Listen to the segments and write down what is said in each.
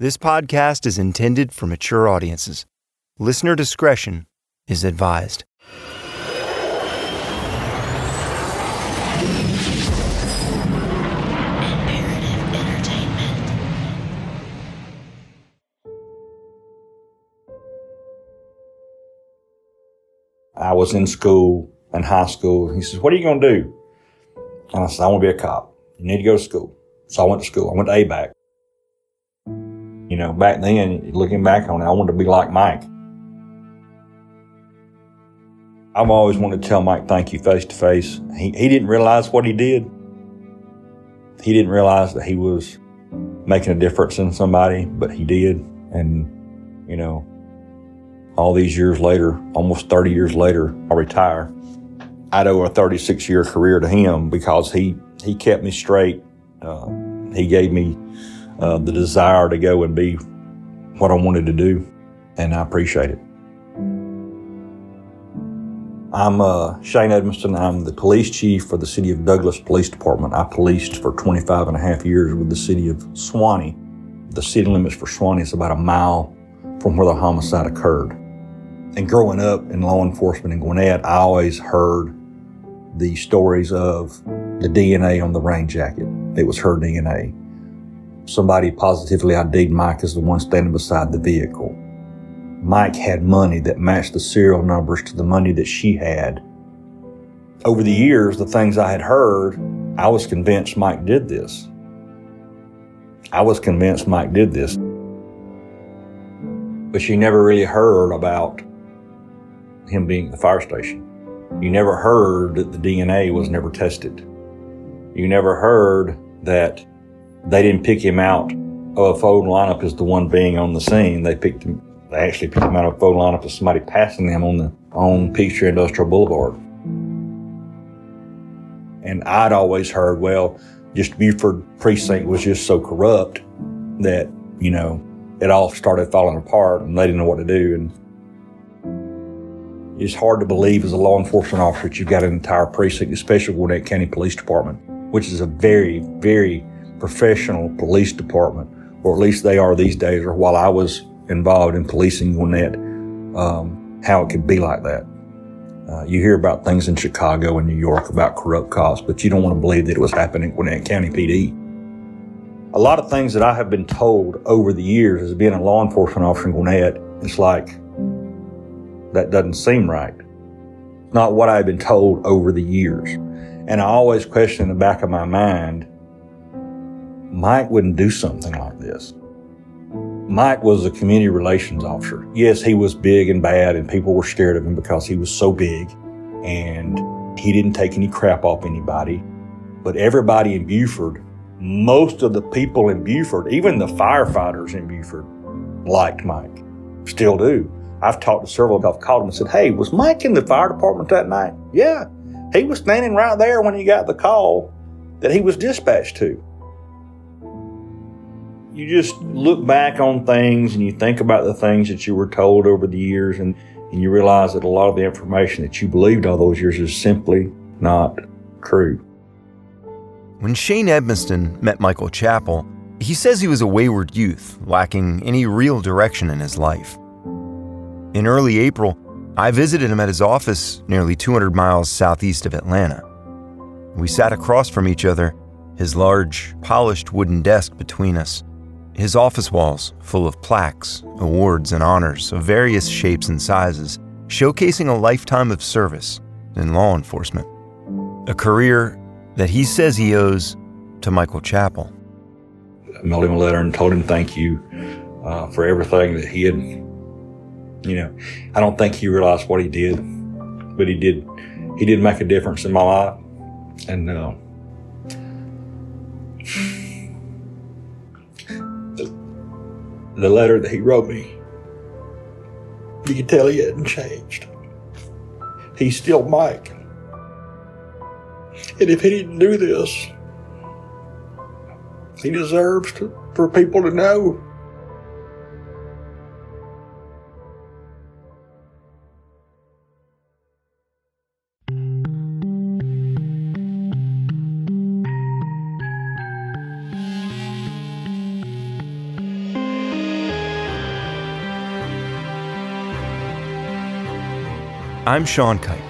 This podcast is intended for mature audiences. Listener discretion is advised. I was in school, in high school. He says, What are you going to do? And I said, I want to be a cop. You need to go to school. So I went to school. I went to ABAC. You know, back then, looking back on it, I wanted to be like Mike. I've always wanted to tell Mike thank you face to face. He, he didn't realize what he did. He didn't realize that he was making a difference in somebody, but he did. And, you know, all these years later, almost 30 years later, I retire. I'd owe a 36 year career to him because he, he kept me straight. Uh, he gave me uh, the desire to go and be what I wanted to do, and I appreciate it. I'm uh, Shane Edmiston. I'm the police chief for the City of Douglas Police Department. I policed for 25 and a half years with the City of Suwanee. The city limits for Suwanee is about a mile from where the homicide occurred. And growing up in law enforcement in Gwinnett, I always heard the stories of the DNA on the rain jacket. It was her DNA. Somebody positively ID'd Mike as the one standing beside the vehicle. Mike had money that matched the serial numbers to the money that she had. Over the years, the things I had heard, I was convinced Mike did this. I was convinced Mike did this. But she never really heard about him being at the fire station. You never heard that the DNA was never tested. You never heard that they didn't pick him out of a photo lineup as the one being on the scene. They picked him, they actually picked him out of a photo lineup as somebody passing them on the, on Peachtree Industrial Boulevard. And I'd always heard, well, just Buford precinct was just so corrupt that, you know, it all started falling apart and they didn't know what to do. And it's hard to believe as a law enforcement officer that you've got an entire precinct, especially Gwinnett County Police Department, which is a very, very professional police department, or at least they are these days, or while I was involved in policing Gwinnett, um, how it could be like that. Uh, you hear about things in Chicago and New York about corrupt cops, but you don't want to believe that it was happening in Gwinnett County PD. A lot of things that I have been told over the years as being a law enforcement officer in Gwinnett, it's like, that doesn't seem right. Not what I've been told over the years. And I always question in the back of my mind, Mike wouldn't do something like this. Mike was a community relations officer. Yes, he was big and bad, and people were scared of him because he was so big and he didn't take any crap off anybody. But everybody in Buford, most of the people in Buford, even the firefighters in Buford, liked Mike. Still do. I've talked to several, I've called them and said, Hey, was Mike in the fire department that night? Yeah. He was standing right there when he got the call that he was dispatched to you just look back on things and you think about the things that you were told over the years and, and you realize that a lot of the information that you believed all those years is simply not true. When Shane Edmiston met Michael Chappell, he says he was a wayward youth, lacking any real direction in his life. In early April, I visited him at his office nearly 200 miles southeast of Atlanta. We sat across from each other, his large, polished wooden desk between us his office walls full of plaques, awards, and honors of various shapes and sizes, showcasing a lifetime of service in law enforcement. A career that he says he owes to Michael Chappell. I mailed him a letter and told him thank you uh, for everything that he had. You know, I don't think he realized what he did, but he did. He did make a difference in my life, and uh, the letter that he wrote me, you can tell he hadn't changed. He's still Mike. And if he didn't do this, he deserves to, for people to know. I'm Sean Kipe.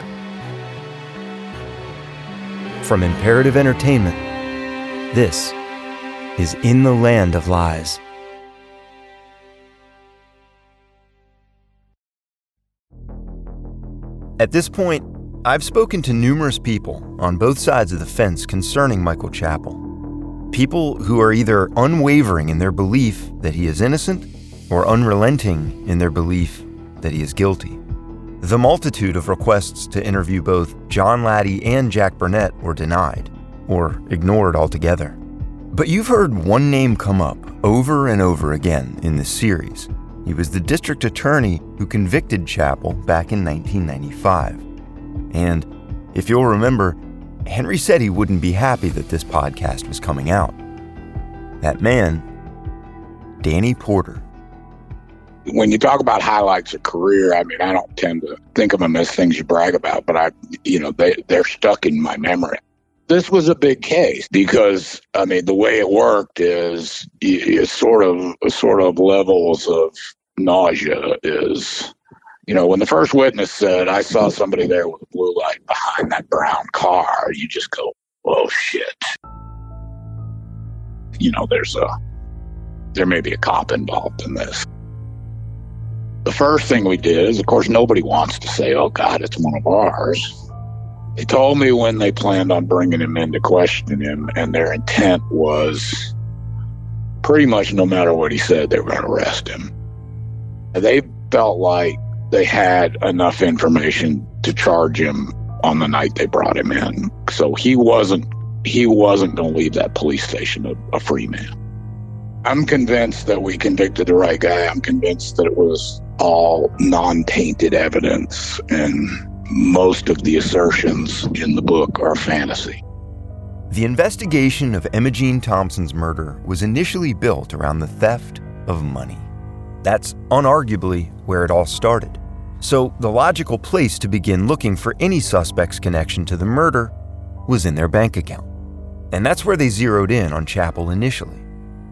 From Imperative Entertainment, this is In the Land of Lies. At this point, I've spoken to numerous people on both sides of the fence concerning Michael Chappell. People who are either unwavering in their belief that he is innocent or unrelenting in their belief that he is guilty. The multitude of requests to interview both John Laddie and Jack Burnett were denied, or ignored altogether. But you've heard one name come up over and over again in this series. He was the district attorney who convicted Chappell back in 1995. And if you'll remember, Henry said he wouldn't be happy that this podcast was coming out. That man, Danny Porter when you talk about highlights of career, I mean, I don't tend to think of them as things you brag about, but I, you know, they, they're stuck in my memory. This was a big case because, I mean, the way it worked is, is sort of, sort of levels of nausea is, you know, when the first witness said, I saw mm-hmm. somebody there with a blue light behind that brown car, you just go, oh shit. You know, there's a, there may be a cop involved in this the first thing we did is, of course, nobody wants to say, oh, God, it's one of ours. They told me when they planned on bringing him in to question him, and their intent was pretty much no matter what he said, they were going to arrest him. They felt like they had enough information to charge him on the night they brought him in. So he wasn't he wasn't going to leave that police station a, a free man. I'm convinced that we convicted the right guy. I'm convinced that it was all non tainted evidence, and most of the assertions in the book are fantasy. The investigation of Jean Thompson's murder was initially built around the theft of money. That's unarguably where it all started. So, the logical place to begin looking for any suspect's connection to the murder was in their bank account. And that's where they zeroed in on Chappell initially.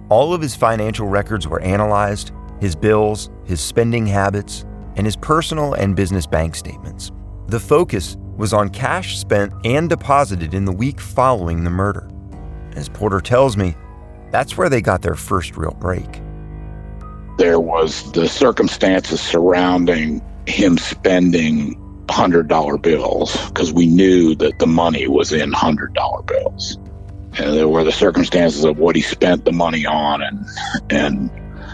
All of his financial records were analyzed, his bills, his spending habits, and his personal and business bank statements. The focus was on cash spent and deposited in the week following the murder. As Porter tells me, that's where they got their first real break. There was the circumstances surrounding him spending $100 bills because we knew that the money was in $100 bills. And there were the circumstances of what he spent the money on and and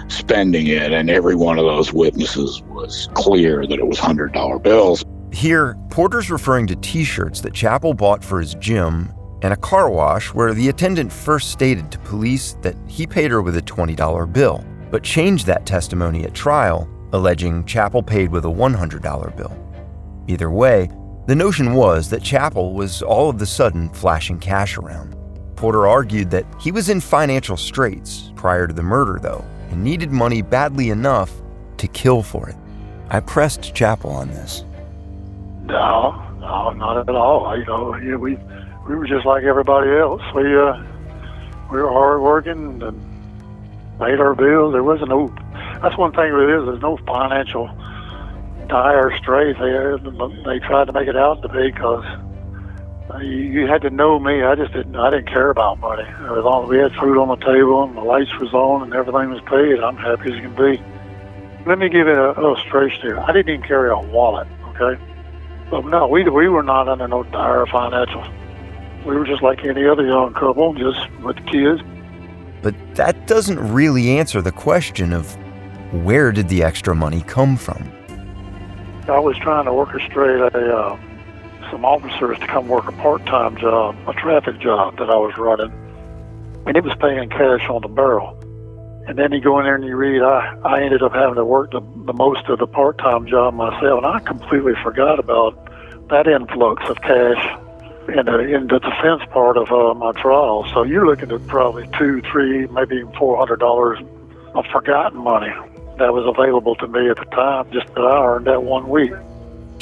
spending it, and every one of those witnesses was clear that it was $100 bills. Here, Porter's referring to t shirts that Chappell bought for his gym and a car wash where the attendant first stated to police that he paid her with a $20 bill, but changed that testimony at trial, alleging Chappell paid with a $100 bill. Either way, the notion was that Chappell was all of the sudden flashing cash around. Porter argued that he was in financial straits prior to the murder, though, and needed money badly enough to kill for it. I pressed Chappell on this. No, no, not at all. You know, we we were just like everybody else. We uh, we were hardworking and paid our bills. There wasn't no. That's one thing it is there's no financial dire straits. They they tried to make it out to be because you had to know me. I just didn't. I didn't care about money. As long as we had food on the table and the lights was on and everything was paid, I'm happy as can be. Let me give you an illustration here. I didn't even carry a wallet. Okay, but no, we we were not under no dire financial. We were just like any other young couple, just with kids. But that doesn't really answer the question of where did the extra money come from. I was trying to orchestrate a. Uh, some officers to come work a part-time job, a traffic job that I was running, and it was paying cash on the barrel. And then you go in there and you read. I, I ended up having to work the, the most of the part time job myself, and I completely forgot about that influx of cash in the, in the defense part of uh, my trial. So you're looking at probably two, three, maybe even four hundred dollars of forgotten money that was available to me at the time, just that I earned that one week.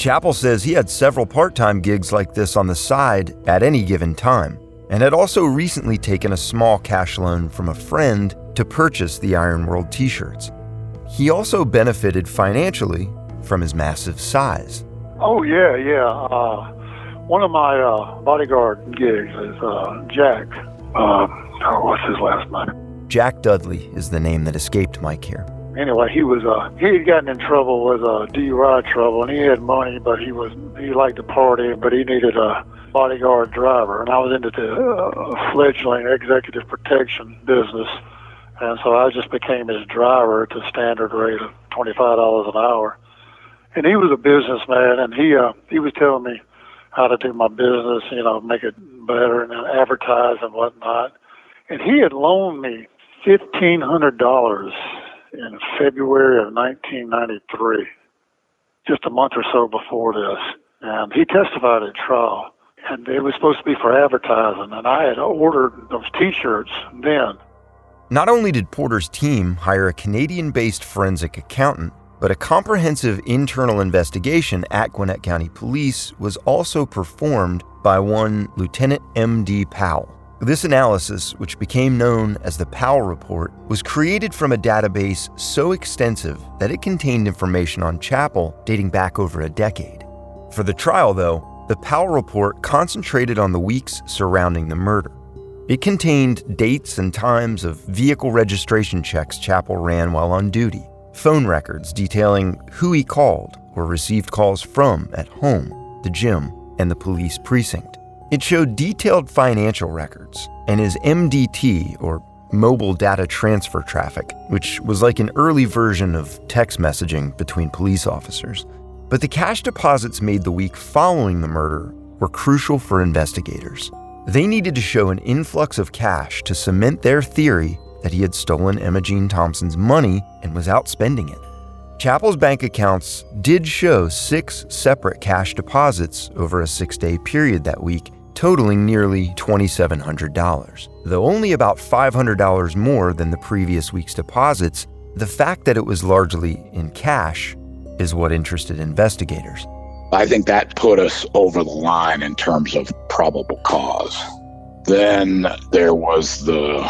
Chappell says he had several part time gigs like this on the side at any given time, and had also recently taken a small cash loan from a friend to purchase the Iron World t shirts. He also benefited financially from his massive size. Oh, yeah, yeah. Uh, one of my uh, bodyguard gigs is uh, Jack. Uh, oh, what's his last name? Jack Dudley is the name that escaped Mike here. Anyway, he was uh, he had gotten in trouble with uh, DUI trouble, and he had money, but he was he liked to party, but he needed a bodyguard driver, and I was into the uh, fledgling executive protection business, and so I just became his driver at the standard rate of twenty five dollars an hour. And he was a businessman, and he uh, he was telling me how to do my business, you know, make it better and advertise and whatnot. And he had loaned me fifteen hundred dollars in February of 1993, just a month or so before this. And he testified at trial, and it was supposed to be for advertising. And I had ordered those T-shirts then. Not only did Porter's team hire a Canadian-based forensic accountant, but a comprehensive internal investigation at Gwinnett County Police was also performed by one Lieutenant M.D. Powell. This analysis, which became known as the Powell Report, was created from a database so extensive that it contained information on Chappell dating back over a decade. For the trial, though, the Powell Report concentrated on the weeks surrounding the murder. It contained dates and times of vehicle registration checks Chappell ran while on duty, phone records detailing who he called or received calls from at home, the gym, and the police precinct. It showed detailed financial records and his MDT, or mobile data transfer traffic, which was like an early version of text messaging between police officers. But the cash deposits made the week following the murder were crucial for investigators. They needed to show an influx of cash to cement their theory that he had stolen Emma Jean Thompson's money and was out spending it. Chappell's bank accounts did show six separate cash deposits over a six day period that week, totaling nearly $2,700. Though only about $500 more than the previous week's deposits, the fact that it was largely in cash is what interested investigators. I think that put us over the line in terms of probable cause. Then there was the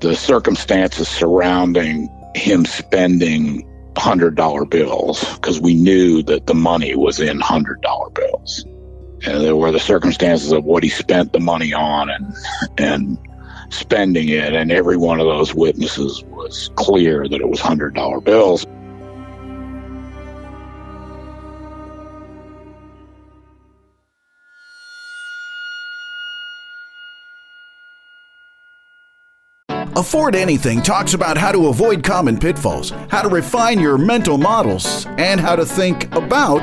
the circumstances surrounding him spending hundred dollar bills because we knew that the money was in hundred dollar bills, and there were the circumstances of what he spent the money on and and spending it, and every one of those witnesses was clear that it was hundred dollar bills. Afford Anything talks about how to avoid common pitfalls, how to refine your mental models, and how to think about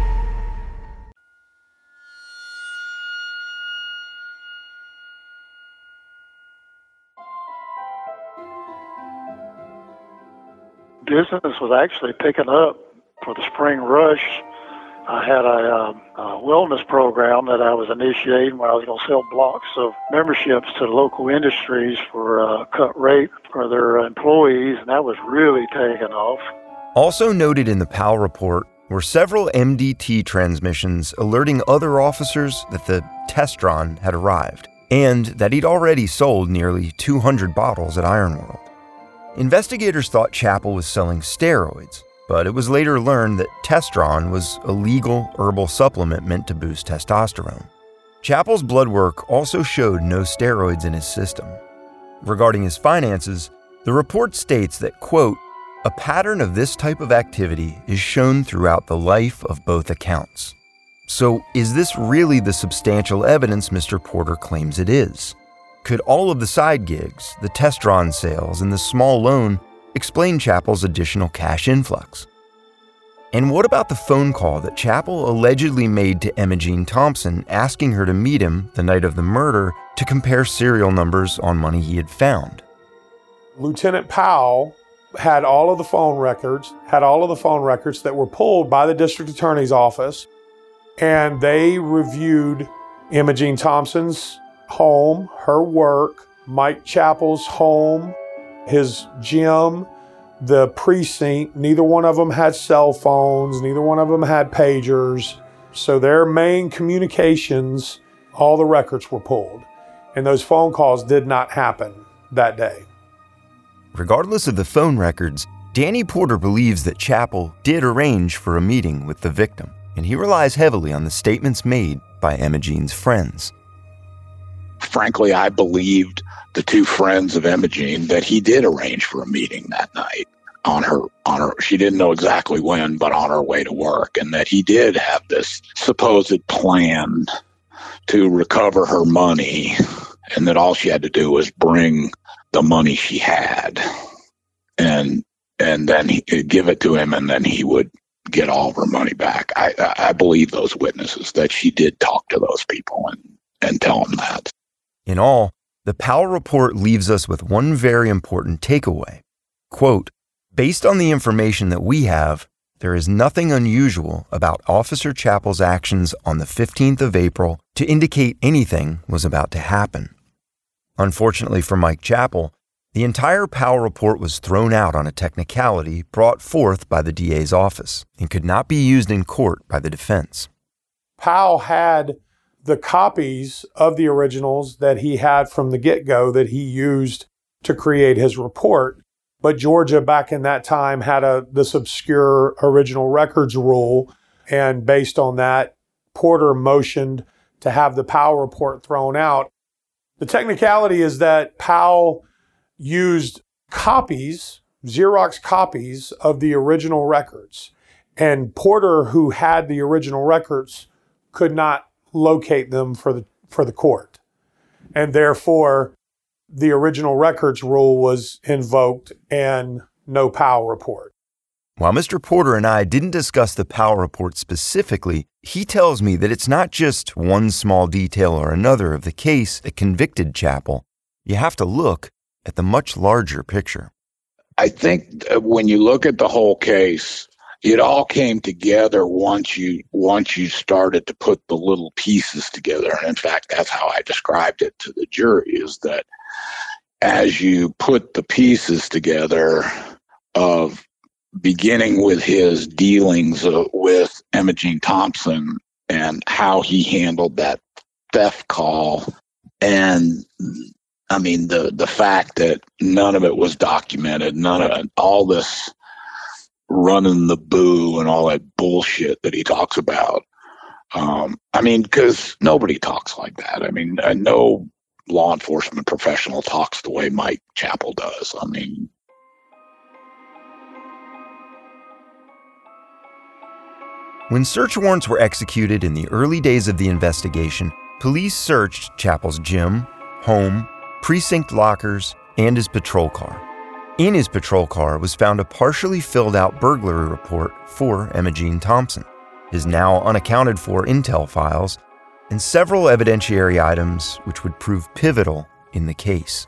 Business was actually picking up for the spring rush. I had a, um, a wellness program that I was initiating where I was going to sell blocks of memberships to local industries for a cut rate for their employees, and that was really taking off. Also noted in the Powell report were several MDT transmissions alerting other officers that the Testron had arrived and that he'd already sold nearly 200 bottles at Ironworld. Investigators thought Chappell was selling steroids, but it was later learned that Testron was a legal herbal supplement meant to boost testosterone. Chappell's blood work also showed no steroids in his system. Regarding his finances, the report states that, quote, a pattern of this type of activity is shown throughout the life of both accounts. So, is this really the substantial evidence Mr. Porter claims it is? Could all of the side gigs, the Testron sales, and the small loan explain Chappell's additional cash influx? And what about the phone call that Chappell allegedly made to Emma Thompson asking her to meet him the night of the murder to compare serial numbers on money he had found? Lieutenant Powell had all of the phone records, had all of the phone records that were pulled by the district attorney's office and they reviewed Emma Thompson's home, her work, Mike Chappell's home, his gym, the precinct. Neither one of them had cell phones, neither one of them had pagers. So their main communications, all the records were pulled. And those phone calls did not happen that day. Regardless of the phone records, Danny Porter believes that Chappell did arrange for a meeting with the victim and he relies heavily on the statements made by Emma Jean's friends. Frankly, I believed the two friends of Jean that he did arrange for a meeting that night on her on her she didn't know exactly when but on her way to work and that he did have this supposed plan to recover her money and that all she had to do was bring the money she had and and then he, give it to him and then he would get all of her money back. I, I believe those witnesses that she did talk to those people and, and tell them that. In all, the Powell report leaves us with one very important takeaway. Quote, based on the information that we have, there is nothing unusual about Officer Chappell's actions on the 15th of April to indicate anything was about to happen. Unfortunately for Mike Chappell, the entire Powell report was thrown out on a technicality brought forth by the DA's office and could not be used in court by the defense. Powell had the copies of the originals that he had from the get go that he used to create his report. But Georgia back in that time had a this obscure original records rule, and based on that, Porter motioned to have the Powell report thrown out. The technicality is that Powell used copies, Xerox copies of the original records. And Porter, who had the original records, could not locate them for the, for the court. And therefore, the original records rule was invoked and no Powell report. While Mr. Porter and I didn't discuss the Powell report specifically, he tells me that it's not just one small detail or another of the case that convicted Chappell. You have to look at the much larger picture? I think when you look at the whole case, it all came together once you once you started to put the little pieces together. And in fact, that's how I described it to the jury: is that as you put the pieces together of beginning with his dealings uh, with Jean Thompson and how he handled that theft call and I mean, the the fact that none of it was documented, none of it, all this running the boo and all that bullshit that he talks about. Um, I mean, because nobody talks like that. I mean, no law enforcement professional talks the way Mike Chappell does. I mean, When search warrants were executed in the early days of the investigation, police searched Chappell's gym, home, precinct lockers, and his patrol car. In his patrol car was found a partially filled out burglary report for Emma Jean Thompson, his now unaccounted for intel files, and several evidentiary items which would prove pivotal in the case.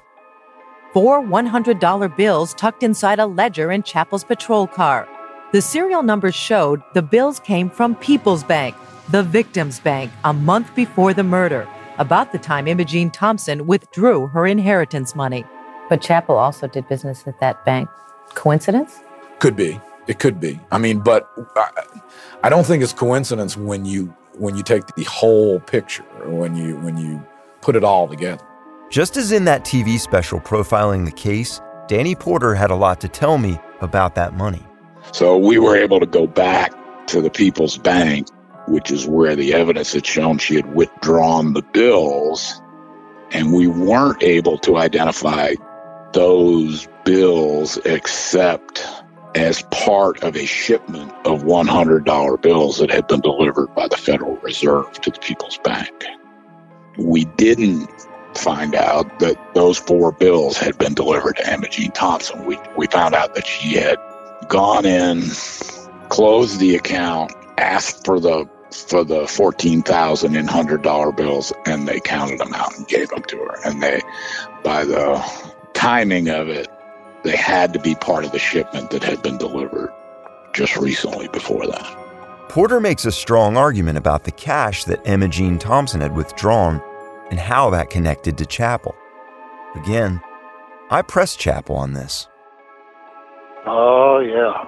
Four $100 bills tucked inside a ledger in Chappell's patrol car. The serial numbers showed the bills came from People's Bank, the victim's bank, a month before the murder about the time Emma Jean Thompson withdrew her inheritance money. But Chappell also did business at that bank. Coincidence? Could be. It could be. I mean, but I, I don't think it's coincidence when you when you take the whole picture, when you when you put it all together. Just as in that TV special profiling the case, Danny Porter had a lot to tell me about that money. So we were able to go back to the People's Bank which is where the evidence had shown she had withdrawn the bills. And we weren't able to identify those bills except as part of a shipment of $100 bills that had been delivered by the Federal Reserve to the People's Bank. We didn't find out that those four bills had been delivered to Emma Thompson. We, we found out that she had gone in, closed the account, asked for the for the fourteen thousand in hundred dollar bills, and they counted them out and gave them to her. And they, by the timing of it, they had to be part of the shipment that had been delivered just recently before that. Porter makes a strong argument about the cash that Emma Jean Thompson had withdrawn and how that connected to Chappell. Again, I pressed Chappell on this. Oh yeah,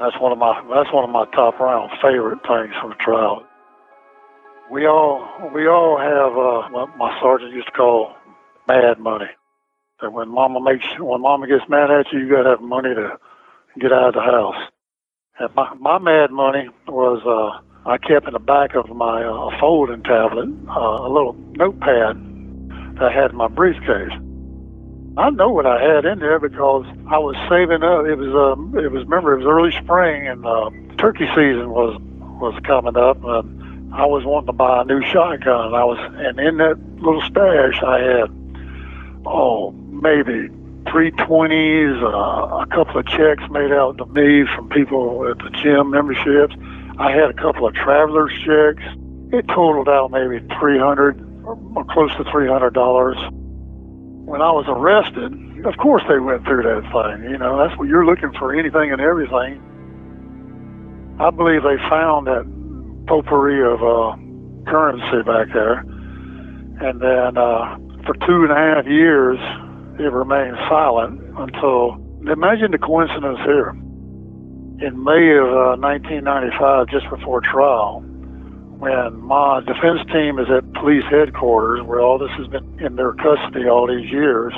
that's one of my that's one of my top round favorite things from the trial. We all we all have uh, what my sergeant used to call mad money. That when mama makes when mama gets mad at you, you gotta have money to get out of the house. And my my mad money was uh, I kept in the back of my uh, folding tablet uh, a little notepad that I had in my briefcase. I know what I had in there because I was saving up. It was um, it was remember it was early spring and uh, turkey season was was coming up and I was wanting to buy a new shotgun. I was and in that little stash I had oh maybe three twenties, uh, a couple of checks made out to me from people at the gym memberships. I had a couple of travelers checks. It totaled out maybe three hundred or close to three hundred dollars. When I was arrested, of course they went through that thing. You know, that's what you're looking for anything and everything. I believe they found that potpourri of uh, currency back there, and then uh, for two and a half years it remained silent until. Imagine the coincidence here in May of uh, 1995, just before trial, when my defense team is at police headquarters, where all this has been in their custody all these years,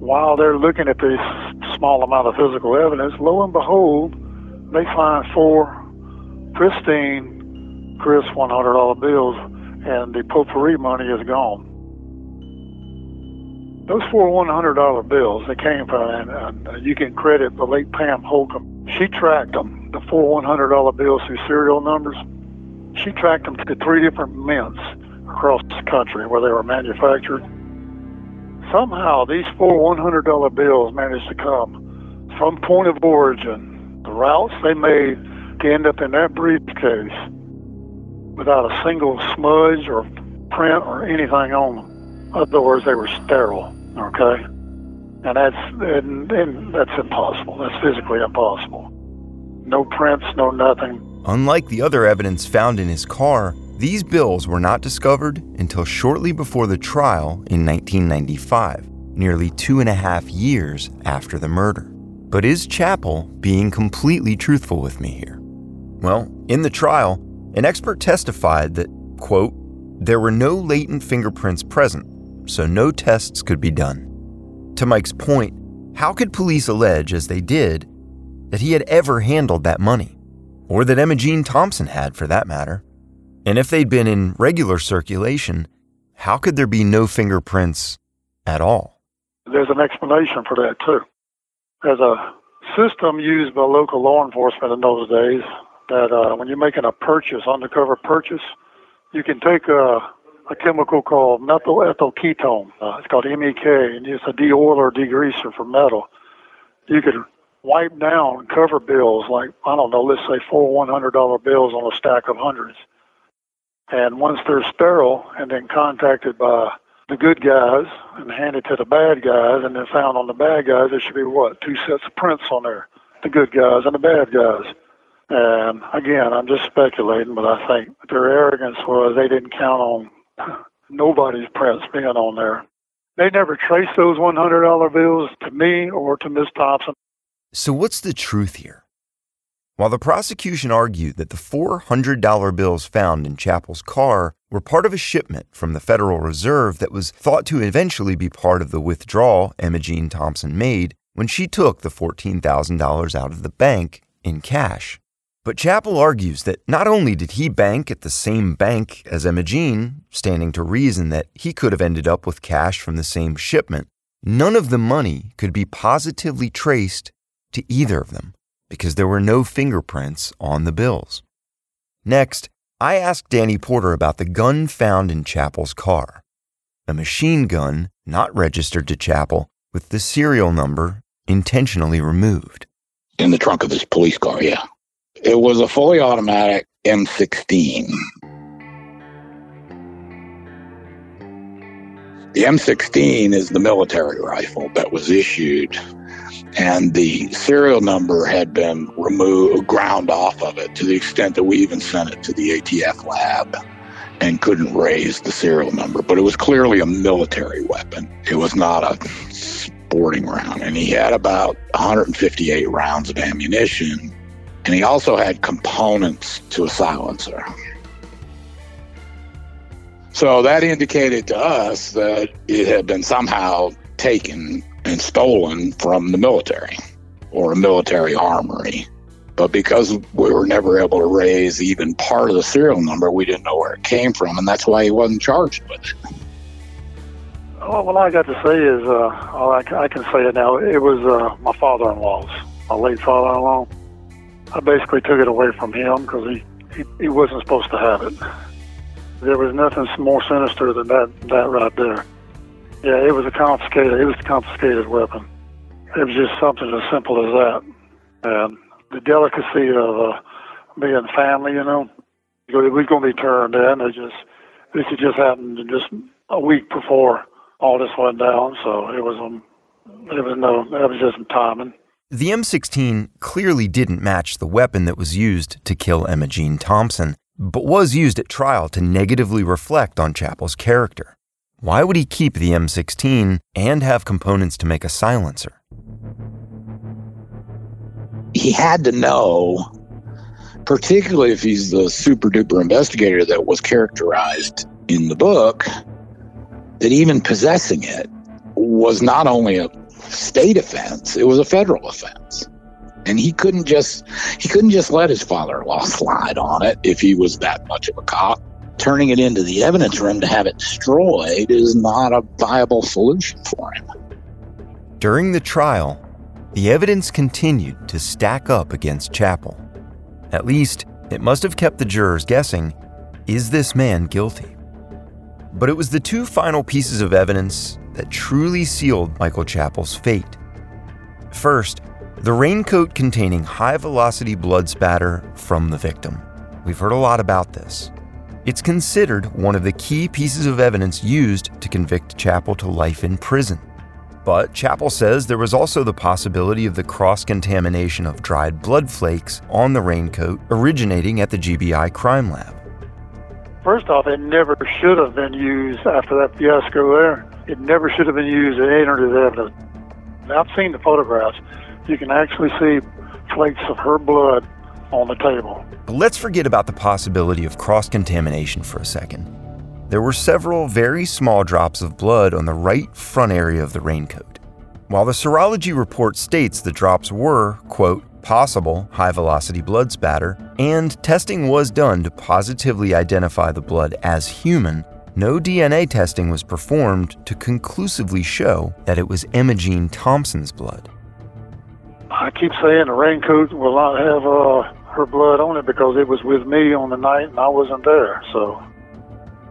while they're looking at this small amount of physical evidence, lo and behold, they find four pristine Chris $100 bills, and the potpourri money is gone. Those four $100 bills, they came from, and uh, you can credit the late Pam Holcomb she tracked them, the four $100 bills through serial numbers. She tracked them to three different mints across the country where they were manufactured. Somehow, these four $100 bills managed to come from point of origin, the routes they made to end up in that briefcase without a single smudge or print or anything on them. Other words, they were sterile, okay? and that's and, and that's impossible. That's physically impossible. No prints, no nothing. Unlike the other evidence found in his car, these bills were not discovered until shortly before the trial in 1995, nearly two and a half years after the murder. But is Chappell being completely truthful with me here? Well, in the trial, an expert testified that, quote, there were no latent fingerprints present, so no tests could be done. To Mike's point, how could police allege, as they did, that he had ever handled that money? Or that Emma Jean Thompson had, for that matter? And if they'd been in regular circulation, how could there be no fingerprints at all? There's an explanation for that, too. There's a system used by local law enforcement in those days that uh, when you're making a purchase, undercover purchase, you can take a a chemical called methyl ethyl ketone. Uh, it's called MEK, and it's a de-oiler, degreaser for metal. You could wipe down cover bills like I don't know, let's say four one hundred dollar bills on a stack of hundreds. And once they're sterile and then contacted by the good guys and handed to the bad guys, and then found on the bad guys, there should be what two sets of prints on there, the good guys and the bad guys. And again, I'm just speculating, but I think their arrogance was they didn't count on nobody's prints being on there. They never traced those $100 bills to me or to Miss Thompson. So, what's the truth here? While the prosecution argued that the $400 bills found in Chappell's car were part of a shipment from the Federal Reserve that was thought to eventually be part of the withdrawal Emma Jean Thompson made when she took the $14,000 out of the bank in cash. But Chappell argues that not only did he bank at the same bank as Jean, standing to reason that he could have ended up with cash from the same shipment, none of the money could be positively traced to either of them because there were no fingerprints on the bills. Next, I asked Danny Porter about the gun found in Chappell's car a machine gun not registered to Chappell with the serial number intentionally removed. In the trunk of his police car, yeah. It was a fully automatic M16. The M16 is the military rifle that was issued, and the serial number had been removed, ground off of it to the extent that we even sent it to the ATF lab and couldn't raise the serial number. But it was clearly a military weapon. It was not a sporting round. And he had about 158 rounds of ammunition. And he also had components to a silencer. So that indicated to us that it had been somehow taken and stolen from the military or a military armory. But because we were never able to raise even part of the serial number, we didn't know where it came from, and that's why he wasn't charged with it. Oh, well, all I got to say is, uh, I, I can say it now. It was uh, my father-in-law's, my late father-in-law. I basically took it away from him because he, he he wasn't supposed to have it. There was nothing more sinister than that, that right there. Yeah, it was a confiscated, it was a confiscated weapon. It was just something as simple as that. And the delicacy of uh, being family, you know, it was going to be turned in. It just, this had just happened just a week before all this went down. So it was, um, it was no, it was just timing. The M16 clearly didn't match the weapon that was used to kill Emma Jean Thompson but was used at trial to negatively reflect on Chappell's character. Why would he keep the M16 and have components to make a silencer? He had to know, particularly if he's the super duper investigator that was characterized in the book, that even possessing it was not only a state offense, it was a federal offense. And he couldn't just he couldn't just let his father-in-law slide on it if he was that much of a cop. Turning it into the evidence room to have it destroyed is not a viable solution for him. During the trial the evidence continued to stack up against Chappell. at least it must have kept the jurors guessing is this man guilty? But it was the two final pieces of evidence that truly sealed michael chappell's fate first the raincoat containing high velocity blood spatter from the victim. We've heard a lot about this. It's considered one of the key pieces of evidence used to convict Chappell to life in prison. But Chappell says there was also the possibility of the cross contamination of dried blood flakes on the raincoat originating at the GBI crime lab. First off, it never should have been used after that fiasco there. It never should have been used. It entered as evidence. I've seen the photographs you can actually see flakes of her blood on the table. But let's forget about the possibility of cross contamination for a second. There were several very small drops of blood on the right front area of the raincoat. While the serology report states the drops were, quote, possible high velocity blood spatter, and testing was done to positively identify the blood as human, no DNA testing was performed to conclusively show that it was Emma Jean Thompson's blood. I keep saying the raincoat will not have uh, her blood on it because it was with me on the night and I wasn't there. So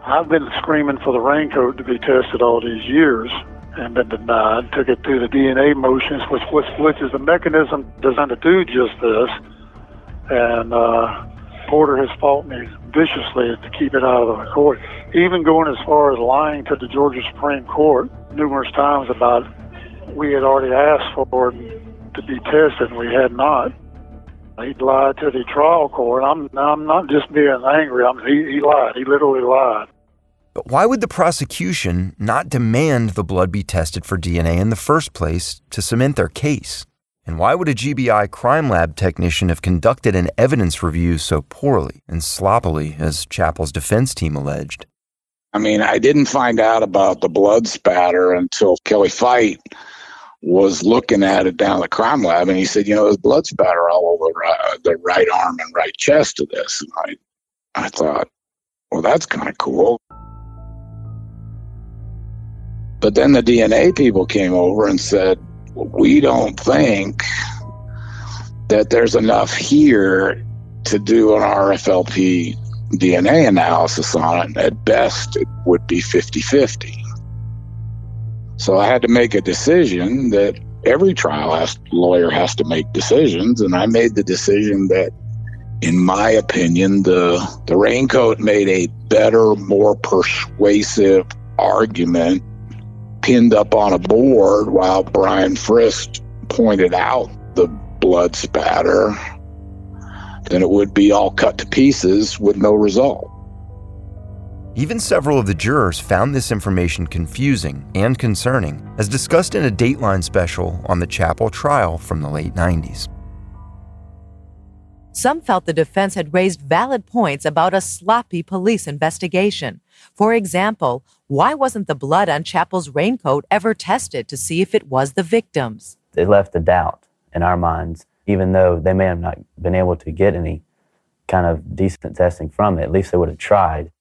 I've been screaming for the raincoat to be tested all these years and been denied. Took it through the DNA motions, which which, which is a mechanism designed to do just this. And uh, Porter has fought me viciously to keep it out of the court, even going as far as lying to the Georgia Supreme Court numerous times about we had already asked for it to be tested, and we had not. He lied to the trial court. I'm I'm not just being angry. I'm, he, he lied. He literally lied. But why would the prosecution not demand the blood be tested for DNA in the first place to cement their case? And why would a GBI crime lab technician have conducted an evidence review so poorly and sloppily as Chappell's defense team alleged? I mean, I didn't find out about the blood spatter until Kelly Fite was looking at it down the crime lab, and he said, "You know, there's blood spatter all over uh, the right arm and right chest of this." And I, I thought, well, that's kind of cool. But then the DNA people came over and said, "We don't think that there's enough here to do an RFLP DNA analysis on it. At best, it would be 50 50. So I had to make a decision that every trial has, lawyer has to make decisions. And I made the decision that, in my opinion, the, the raincoat made a better, more persuasive argument pinned up on a board while Brian Frist pointed out the blood spatter than it would be all cut to pieces with no result. Even several of the jurors found this information confusing and concerning, as discussed in a Dateline special on the Chappell trial from the late 90s. Some felt the defense had raised valid points about a sloppy police investigation. For example, why wasn't the blood on Chappell's raincoat ever tested to see if it was the victim's? It left a doubt in our minds, even though they may have not been able to get any kind of decent testing from it. At least they would have tried.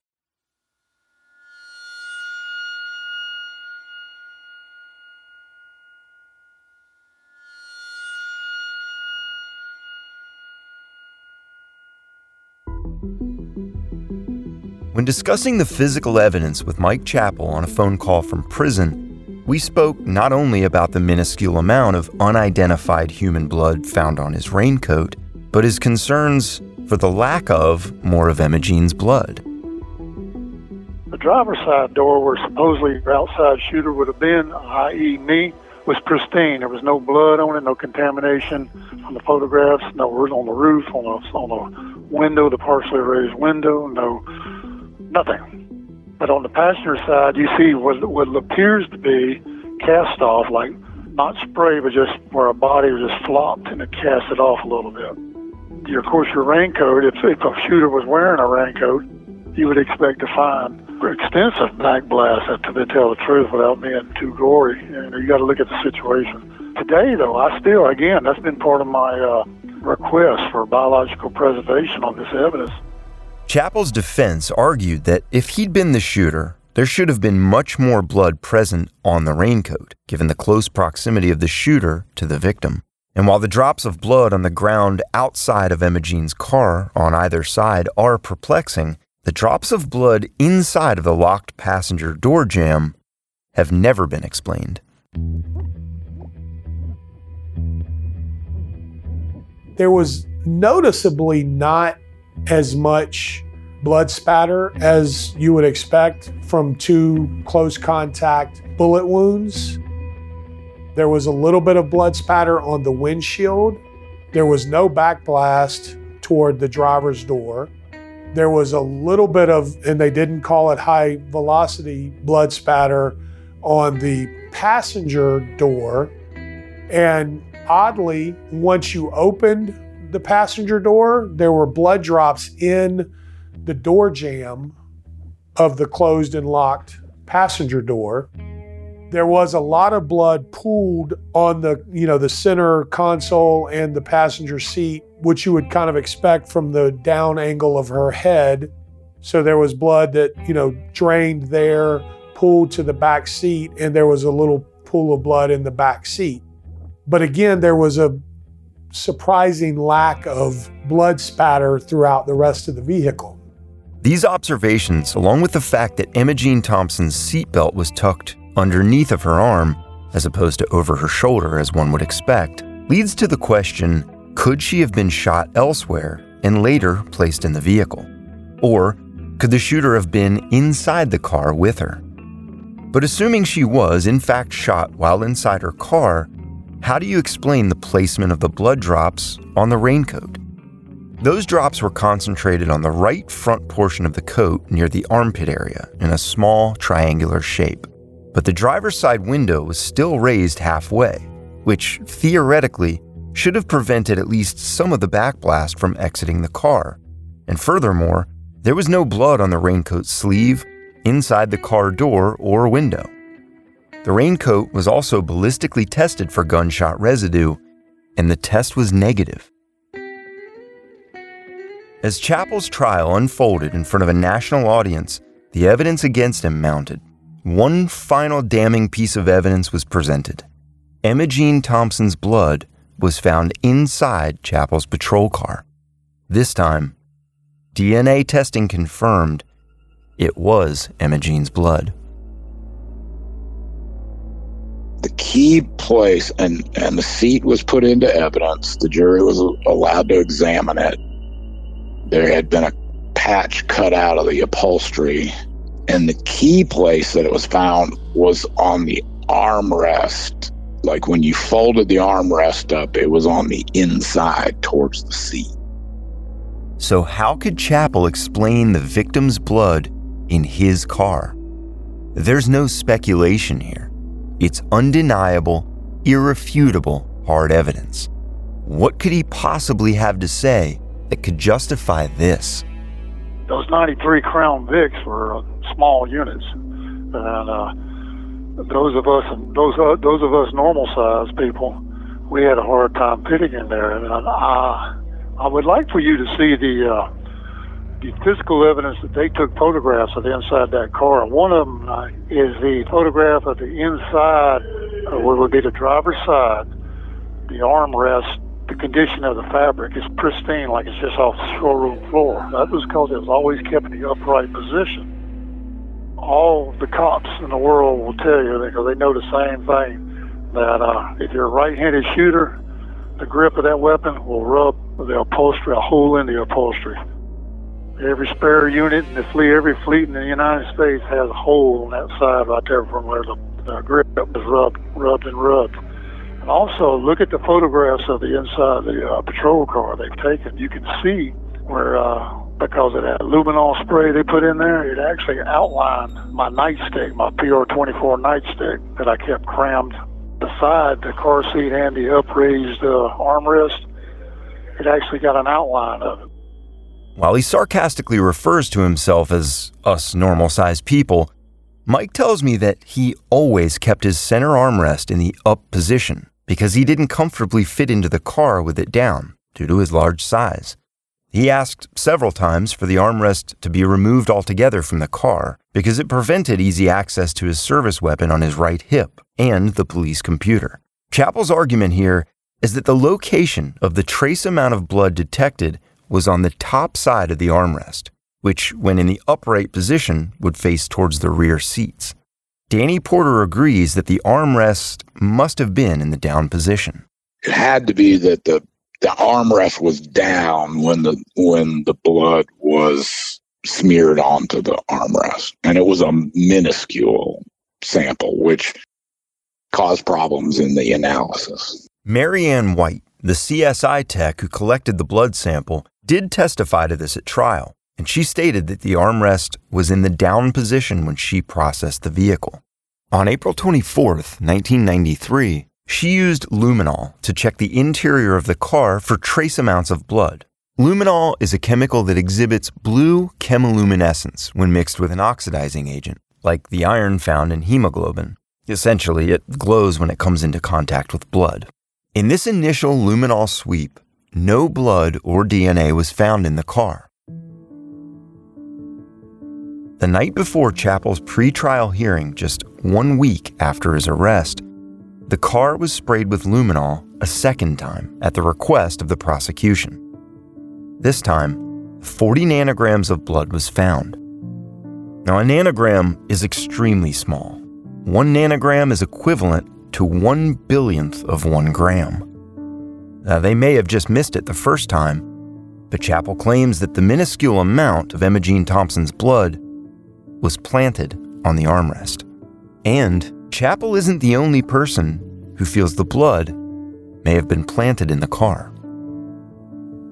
When discussing the physical evidence with Mike Chappell on a phone call from prison, we spoke not only about the minuscule amount of unidentified human blood found on his raincoat, but his concerns for the lack of more of Emma Jean's blood. The driver's side door where supposedly the outside shooter would have been, i.e., me, was pristine. There was no blood on it, no contamination on the photographs, no on the roof, on the, on the window, the partially raised window, no nothing. But on the passenger side, you see what, what appears to be cast off, like not spray, but just where a body was just flopped and it cast it off a little bit. Your, of course, your raincoat, if, if a shooter was wearing a raincoat, you would expect to find extensive back blasts, to tell the truth, without being too gory. You, know, you got to look at the situation. Today, though, I still, again, that's been part of my uh, request for biological preservation on this evidence. Chappell's defense argued that if he'd been the shooter, there should have been much more blood present on the raincoat, given the close proximity of the shooter to the victim. And while the drops of blood on the ground outside of Emma Jean's car on either side are perplexing, the drops of blood inside of the locked passenger door jamb have never been explained. There was noticeably not as much blood spatter as you would expect from two close contact bullet wounds. There was a little bit of blood spatter on the windshield. There was no backblast toward the driver's door. There was a little bit of, and they didn't call it high velocity blood spatter on the passenger door. And oddly, once you opened the passenger door, there were blood drops in the door jamb of the closed and locked passenger door. There was a lot of blood pooled on the, you know, the center console and the passenger seat, which you would kind of expect from the down angle of her head. So there was blood that, you know, drained there, pooled to the back seat, and there was a little pool of blood in the back seat. But again, there was a surprising lack of blood spatter throughout the rest of the vehicle. These observations, along with the fact that Emma Jean Thompson's seatbelt was tucked underneath of her arm, as opposed to over her shoulder as one would expect, leads to the question could she have been shot elsewhere and later placed in the vehicle? Or could the shooter have been inside the car with her? But assuming she was, in fact, shot while inside her car, how do you explain the placement of the blood drops on the raincoat? Those drops were concentrated on the right front portion of the coat near the armpit area in a small triangular shape. But the driver's side window was still raised halfway, which theoretically should have prevented at least some of the backblast from exiting the car. And furthermore, there was no blood on the raincoat sleeve, inside the car door, or window. The raincoat was also ballistically tested for gunshot residue, and the test was negative. As Chappell's trial unfolded in front of a national audience, the evidence against him mounted. One final damning piece of evidence was presented. Emma Jean Thompson's blood was found inside Chappell's patrol car. This time, DNA testing confirmed it was Emma Jean's blood. The key place and, and the seat was put into evidence. The jury was allowed to examine it. There had been a patch cut out of the upholstery, and the key place that it was found was on the armrest. Like when you folded the armrest up, it was on the inside towards the seat. So, how could Chappell explain the victim's blood in his car? There's no speculation here. It's undeniable, irrefutable hard evidence. What could he possibly have to say that could justify this? Those 93 Crown Vics were uh, small units, and uh, those of us those uh, those of us normal sized people, we had a hard time fitting in there. And I, I would like for you to see the uh, physical evidence that they took photographs of the inside that car. One of them uh, is the photograph of the inside, uh, what would be the driver's side, the armrest. The condition of the fabric is pristine, like it's just off the showroom floor. That was because it was always kept in the upright position all the cops in the world will tell you because they know the same thing that uh, if you're a right-handed shooter, the grip of that weapon will rub the upholstery, a hole in the upholstery. Every spare unit in the fleet, every fleet in the United States has a hole on that side right there from where the, the grip is rubbed, rubbed and rubbed. And also, look at the photographs of the inside of the uh, patrol car they've taken. You can see where uh, because of that luminol spray they put in there, it actually outlined my nightstick, my PR24 nightstick that I kept crammed beside the car seat and the upraised uh, armrest. It actually got an outline of it. While he sarcastically refers to himself as us normal sized people, Mike tells me that he always kept his center armrest in the up position because he didn't comfortably fit into the car with it down due to his large size. He asked several times for the armrest to be removed altogether from the car because it prevented easy access to his service weapon on his right hip and the police computer. Chappell's argument here is that the location of the trace amount of blood detected was on the top side of the armrest, which, when in the upright position, would face towards the rear seats. Danny Porter agrees that the armrest must have been in the down position. It had to be that the the armrest was down when the when the blood was smeared onto the armrest, and it was a minuscule sample, which caused problems in the analysis. Marianne White, the CSI tech who collected the blood sample, did testify to this at trial, and she stated that the armrest was in the down position when she processed the vehicle. On April 24, 1993, she used luminol to check the interior of the car for trace amounts of blood. Luminol is a chemical that exhibits blue chemiluminescence when mixed with an oxidizing agent, like the iron found in hemoglobin. Essentially, it glows when it comes into contact with blood. In this initial luminol sweep, no blood or DNA was found in the car. The night before Chappell's pretrial hearing, just one week after his arrest, the car was sprayed with luminol a second time at the request of the prosecution. This time, 40 nanograms of blood was found. Now, a nanogram is extremely small. One nanogram is equivalent to one billionth of one gram. Now, they may have just missed it the first time, but Chappell claims that the minuscule amount of Emma Jean Thompson's blood was planted on the armrest. And Chappell isn't the only person who feels the blood may have been planted in the car.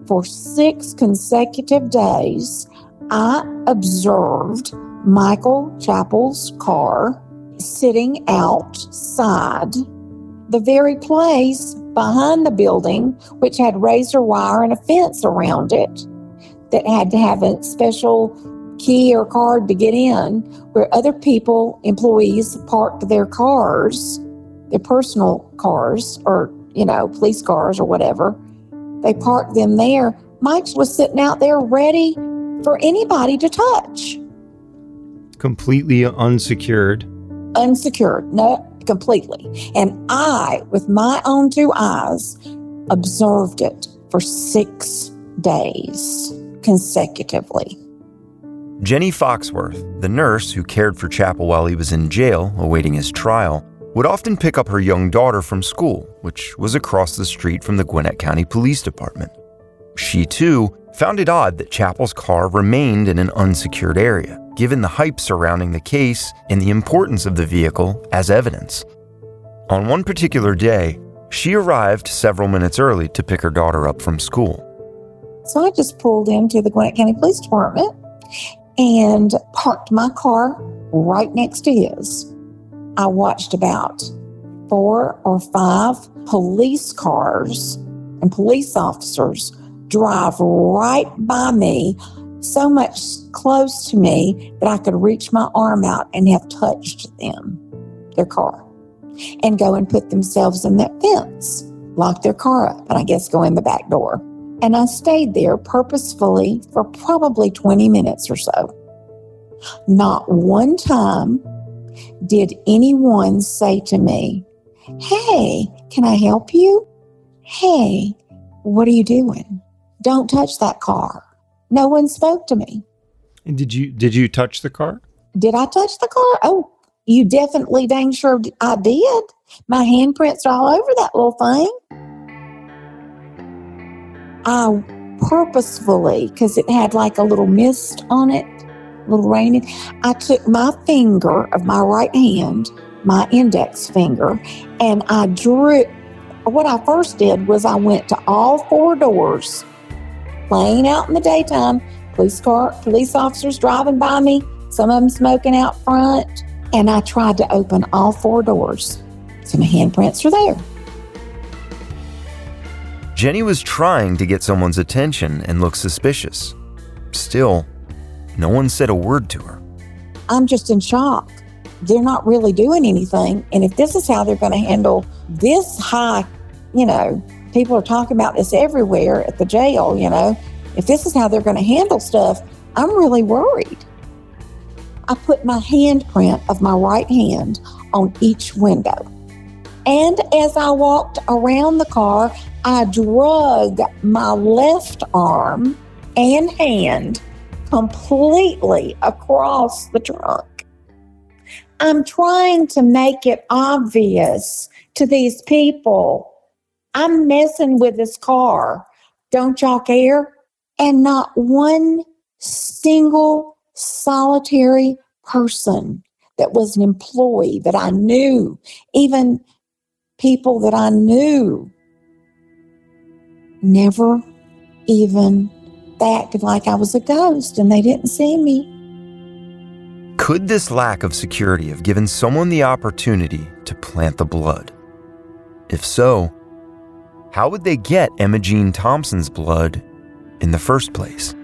For six consecutive days, I observed Michael Chappell's car sitting outside the very place behind the building, which had razor wire and a fence around it that had to have a special key or card to get in, where other people, employees, parked their cars, their personal cars, or, you know, police cars or whatever. They parked them there. Mike's was sitting out there ready for anybody to touch. Completely unsecured. Unsecured, no, completely. And I, with my own two eyes, observed it for six days consecutively. Jenny Foxworth, the nurse who cared for Chappell while he was in jail awaiting his trial, would often pick up her young daughter from school, which was across the street from the Gwinnett County Police Department. She, too, found it odd that Chappell's car remained in an unsecured area, given the hype surrounding the case and the importance of the vehicle as evidence. On one particular day, she arrived several minutes early to pick her daughter up from school. So I just pulled into the Gwinnett County Police Department and parked my car right next to his. I watched about four or five police cars and police officers drive right by me, so much close to me that I could reach my arm out and have touched them, their car, and go and put themselves in that fence, lock their car up, and I guess go in the back door. And I stayed there purposefully for probably 20 minutes or so. Not one time did anyone say to me, Hey, can I help you? Hey, what are you doing? Don't touch that car. No one spoke to me. And did you did you touch the car? Did I touch the car? Oh, you definitely dang sure I did. My handprints are all over that little thing. I purposefully, because it had like a little mist on it, little rain. I took my finger of my right hand, my index finger, and I drew. What I first did was I went to all four doors, playing out in the daytime. Police car, police officers driving by me, some of them smoking out front, and I tried to open all four doors. So my handprints are there. Jenny was trying to get someone's attention and look suspicious. Still, no one said a word to her. I'm just in shock. They're not really doing anything. And if this is how they're going to handle this high, you know, people are talking about this everywhere at the jail, you know, if this is how they're going to handle stuff, I'm really worried. I put my handprint of my right hand on each window. And as I walked around the car, I drug my left arm and hand completely across the trunk. I'm trying to make it obvious to these people I'm messing with this car. Don't y'all care? And not one single solitary person that was an employee that I knew, even people that I knew, never even they acted like I was a ghost and they didn't see me. Could this lack of security have given someone the opportunity to plant the blood? If so, how would they get Emma Jean Thompson's blood in the first place?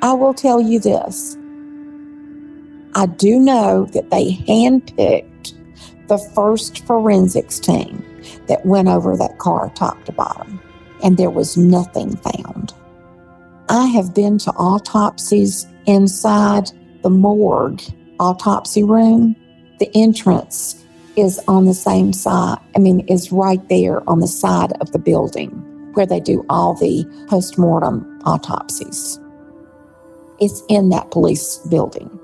I will tell you this. I do know that they handpicked the first forensics team that went over that car top to bottom, and there was nothing found. I have been to autopsies inside the morgue autopsy room. The entrance is on the same side, I mean, is right there on the side of the building where they do all the post-mortem autopsies. It's in that police building.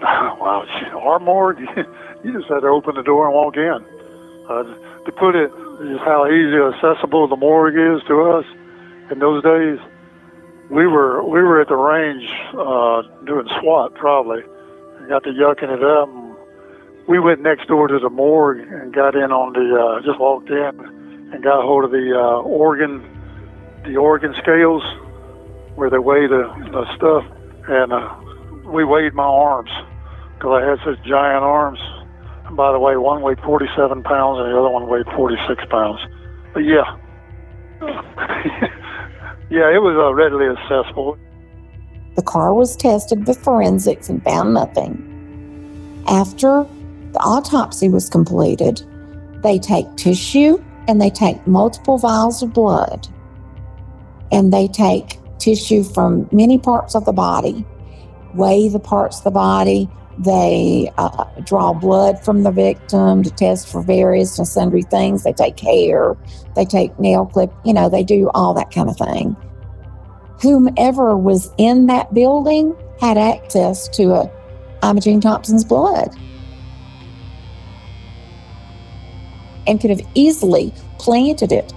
Wow, our morgue, you just had to open the door and walk in. Uh, to put it, just how easy accessible the morgue is to us in those days. We were we were at the range uh, doing SWAT probably, got to yucking it up. We went next door to the morgue and got in on the uh, just walked in and got hold of the uh, organ the organ scales where they weigh the, the stuff, and uh, we weighed my arms because I had such giant arms. And by the way, one weighed 47 pounds and the other one weighed 46 pounds. But yeah, yeah, it was uh, readily accessible. The car was tested with forensics and found nothing. After the autopsy was completed, they take tissue and they take multiple vials of blood and they take tissue from many parts of the body, weigh the parts of the body, They uh, draw blood from the victim to test for various and sundry things. They take hair, they take nail clip, you know, they do all that kind of thing. Whomever was in that building had access to a Emma Jean Thompson's blood and could have easily planted it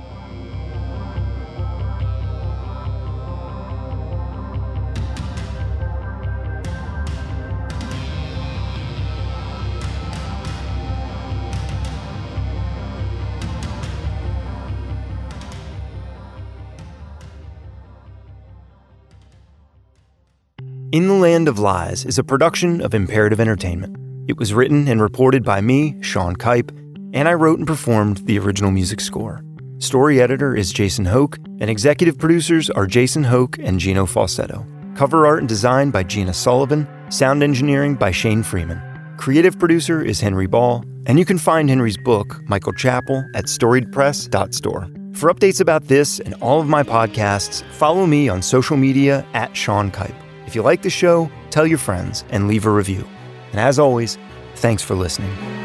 In the Land of Lies is a production of Imperative Entertainment. It was written and reported by me, Sean Kipe, and I wrote and performed the original music score. Story editor is Jason Hoke, and executive producers are Jason Hoke and Gino Falsetto. Cover art and design by Gina Sullivan, sound engineering by Shane Freeman. Creative producer is Henry Ball, and you can find Henry's book, Michael Chappell, at storiedpress.store. For updates about this and all of my podcasts, follow me on social media at Sean Kipe. If you like the show, tell your friends and leave a review. And as always, thanks for listening.